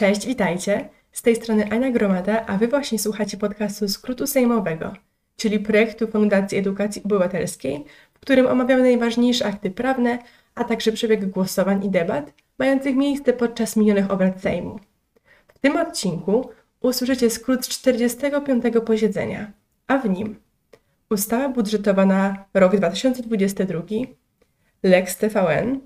Cześć, witajcie. Z tej strony Ania Gromada, a Wy właśnie słuchacie podcastu Skrótu Sejmowego, czyli projektu Fundacji Edukacji Obywatelskiej, w którym omawiamy najważniejsze akty prawne, a także przebieg głosowań i debat mających miejsce podczas minionych obrad Sejmu. W tym odcinku usłyszycie skrót 45. posiedzenia, a w nim ustawa budżetowa na rok 2022, Lex TVN,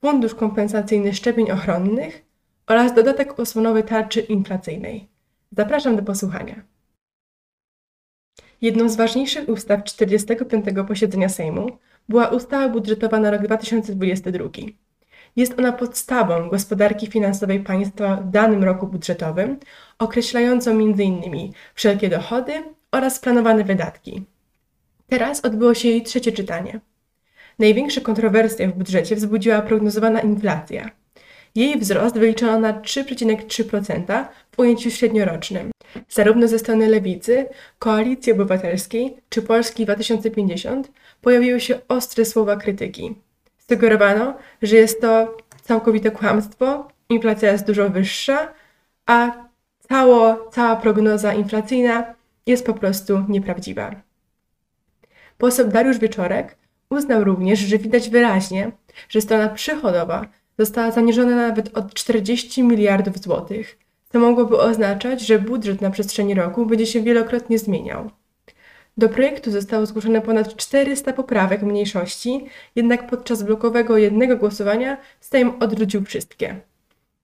Fundusz Kompensacyjny Szczepień Ochronnych oraz dodatek osłonowy tarczy inflacyjnej. Zapraszam do posłuchania. Jedną z ważniejszych ustaw 45. posiedzenia Sejmu była ustawa budżetowa na rok 2022. Jest ona podstawą gospodarki finansowej państwa w danym roku budżetowym, określającą m.in. wszelkie dochody oraz planowane wydatki. Teraz odbyło się jej trzecie czytanie. Największe kontrowersje w budżecie wzbudziła prognozowana inflacja – jej wzrost wyliczono na 3,3% w ujęciu średniorocznym. Zarówno ze strony Lewicy, Koalicji Obywatelskiej czy Polski 2050 pojawiły się ostre słowa krytyki. Sugerowano, że jest to całkowite kłamstwo, inflacja jest dużo wyższa, a cało, cała prognoza inflacyjna jest po prostu nieprawdziwa. Poseł Dariusz Wieczorek uznał również, że widać wyraźnie, że strona przychodowa została zaniżona nawet o 40 miliardów złotych, co mogłoby oznaczać, że budżet na przestrzeni roku będzie się wielokrotnie zmieniał. Do projektu zostało zgłoszone ponad 400 poprawek mniejszości, jednak podczas blokowego jednego głosowania Sejm odrzucił wszystkie.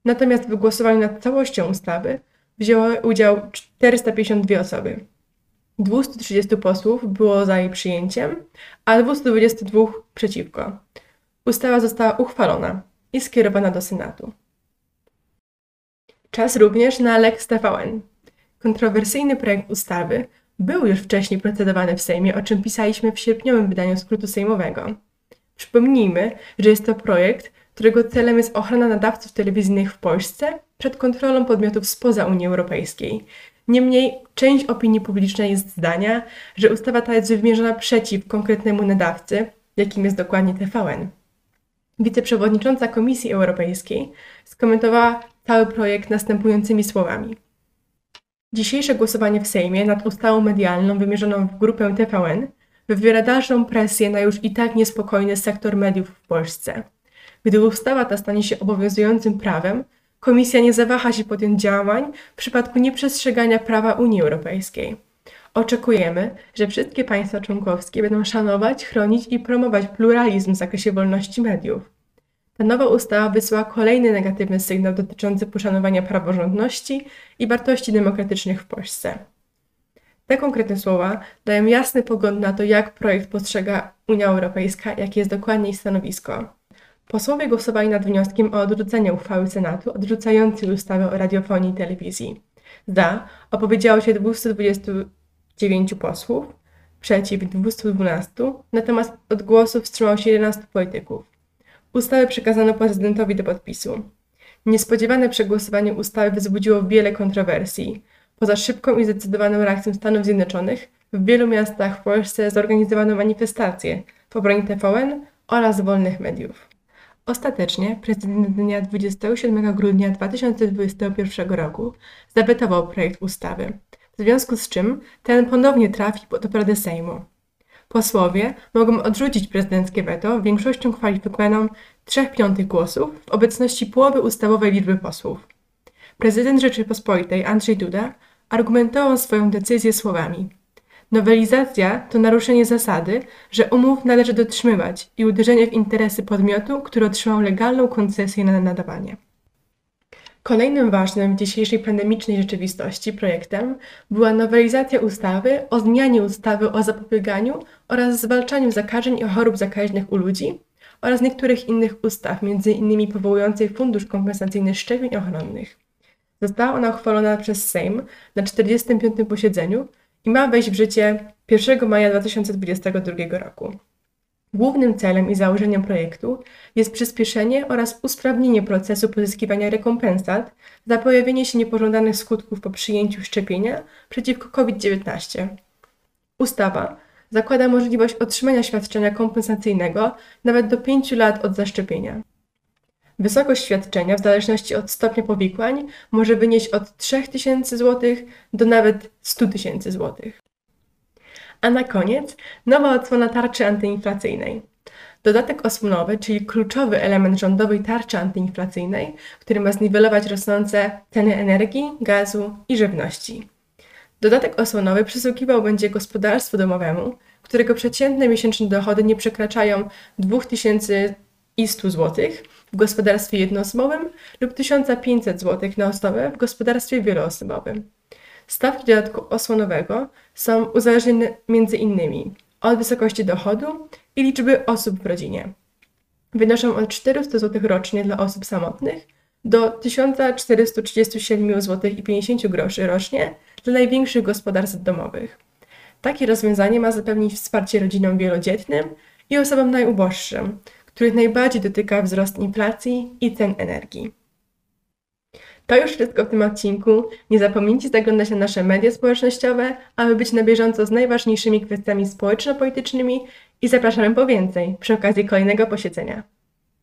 Natomiast w głosowaniu nad całością ustawy wzięło udział 452 osoby. 230 posłów było za jej przyjęciem, a 222 przeciwko. Ustawa została uchwalona i skierowana do Senatu. Czas również na Lex TVN. Kontrowersyjny projekt ustawy był już wcześniej procedowany w Sejmie, o czym pisaliśmy w sierpniowym wydaniu skrótu sejmowego. Przypomnijmy, że jest to projekt, którego celem jest ochrona nadawców telewizyjnych w Polsce przed kontrolą podmiotów spoza Unii Europejskiej. Niemniej część opinii publicznej jest zdania, że ustawa ta jest wymierzona przeciw konkretnemu nadawcy, jakim jest dokładnie TVN. Wiceprzewodnicząca Komisji Europejskiej skomentowała cały projekt następującymi słowami. Dzisiejsze głosowanie w Sejmie nad ustawą medialną wymierzoną w grupę TVN wywiera dalszą presję na już i tak niespokojny sektor mediów w Polsce. Gdy ustawa ta stanie się obowiązującym prawem, Komisja nie zawaha się podjąć działań w przypadku nieprzestrzegania prawa Unii Europejskiej. Oczekujemy, że wszystkie państwa członkowskie będą szanować, chronić i promować pluralizm w zakresie wolności mediów. Ta nowa ustawa wysłała kolejny negatywny sygnał dotyczący poszanowania praworządności i wartości demokratycznych w Polsce. Te konkretne słowa dają jasny pogląd na to, jak projekt postrzega Unia Europejska, jakie jest dokładnie ich stanowisko. Posłowie głosowali nad wnioskiem o odrzucenie uchwały Senatu odrzucającej ustawę o radiofonii i telewizji. Za opowiedziało się 220 9 posłów, przeciw 212, natomiast od głosów wstrzymało się 11 polityków. Ustawę przekazano prezydentowi do podpisu. Niespodziewane przegłosowanie ustawy wzbudziło wiele kontrowersji. Poza szybką i zdecydowaną reakcją Stanów Zjednoczonych, w wielu miastach w Polsce zorganizowano manifestacje w obronie TVN oraz wolnych mediów. Ostatecznie prezydent dnia 27 grudnia 2021 roku zawetował projekt ustawy, w związku z czym ten ponownie trafi pod obrady Sejmu. Posłowie mogą odrzucić prezydenckie weto większością kwalifikowaną 3 piątych głosów w obecności połowy ustawowej liczby posłów. Prezydent Rzeczypospolitej Andrzej Duda argumentował swoją decyzję słowami: Nowelizacja to naruszenie zasady, że umów należy dotrzymywać i uderzenie w interesy podmiotu, który otrzymał legalną koncesję na nadawanie. Kolejnym ważnym w dzisiejszej pandemicznej rzeczywistości projektem była nowelizacja ustawy o zmianie ustawy o zapobieganiu oraz zwalczaniu zakażeń i chorób zakaźnych u ludzi oraz niektórych innych ustaw, m.in. powołującej Fundusz Kompensacyjny Szczepień Ochronnych. Została ona uchwalona przez Sejm na 45. posiedzeniu i ma wejść w życie 1 maja 2022 roku. Głównym celem i założeniem projektu jest przyspieszenie oraz usprawnienie procesu pozyskiwania rekompensat za pojawienie się niepożądanych skutków po przyjęciu szczepienia przeciwko COVID-19. Ustawa zakłada możliwość otrzymania świadczenia kompensacyjnego nawet do 5 lat od zaszczepienia. Wysokość świadczenia w zależności od stopnia powikłań może wynieść od 3000 zł do nawet 100 tysięcy złotych. A na koniec nowa odsłona tarczy antyinflacyjnej. Dodatek osłonowy, czyli kluczowy element rządowej tarczy antyinflacyjnej, który ma zniwelować rosnące ceny energii, gazu i żywności. Dodatek osłonowy przysługiwał będzie gospodarstwu domowemu, którego przeciętne miesięczne dochody nie przekraczają 2100 zł w gospodarstwie jednoosobowym lub 1500 zł na osobę w gospodarstwie wieloosobowym. Stawki dodatku osłonowego są uzależnione między innymi od wysokości dochodu i liczby osób w rodzinie. Wynoszą od 400 zł rocznie dla osób samotnych do 1437 zł i 50 groszy rocznie dla największych gospodarstw domowych. Takie rozwiązanie ma zapewnić wsparcie rodzinom wielodzietnym i osobom najuboższym, których najbardziej dotyka wzrost inflacji i cen energii. To już wszystko w tym odcinku. Nie zapomnijcie zaglądać na nasze media społecznościowe, aby być na bieżąco z najważniejszymi kwestiami społeczno-politycznymi i zapraszamy po więcej przy okazji kolejnego posiedzenia.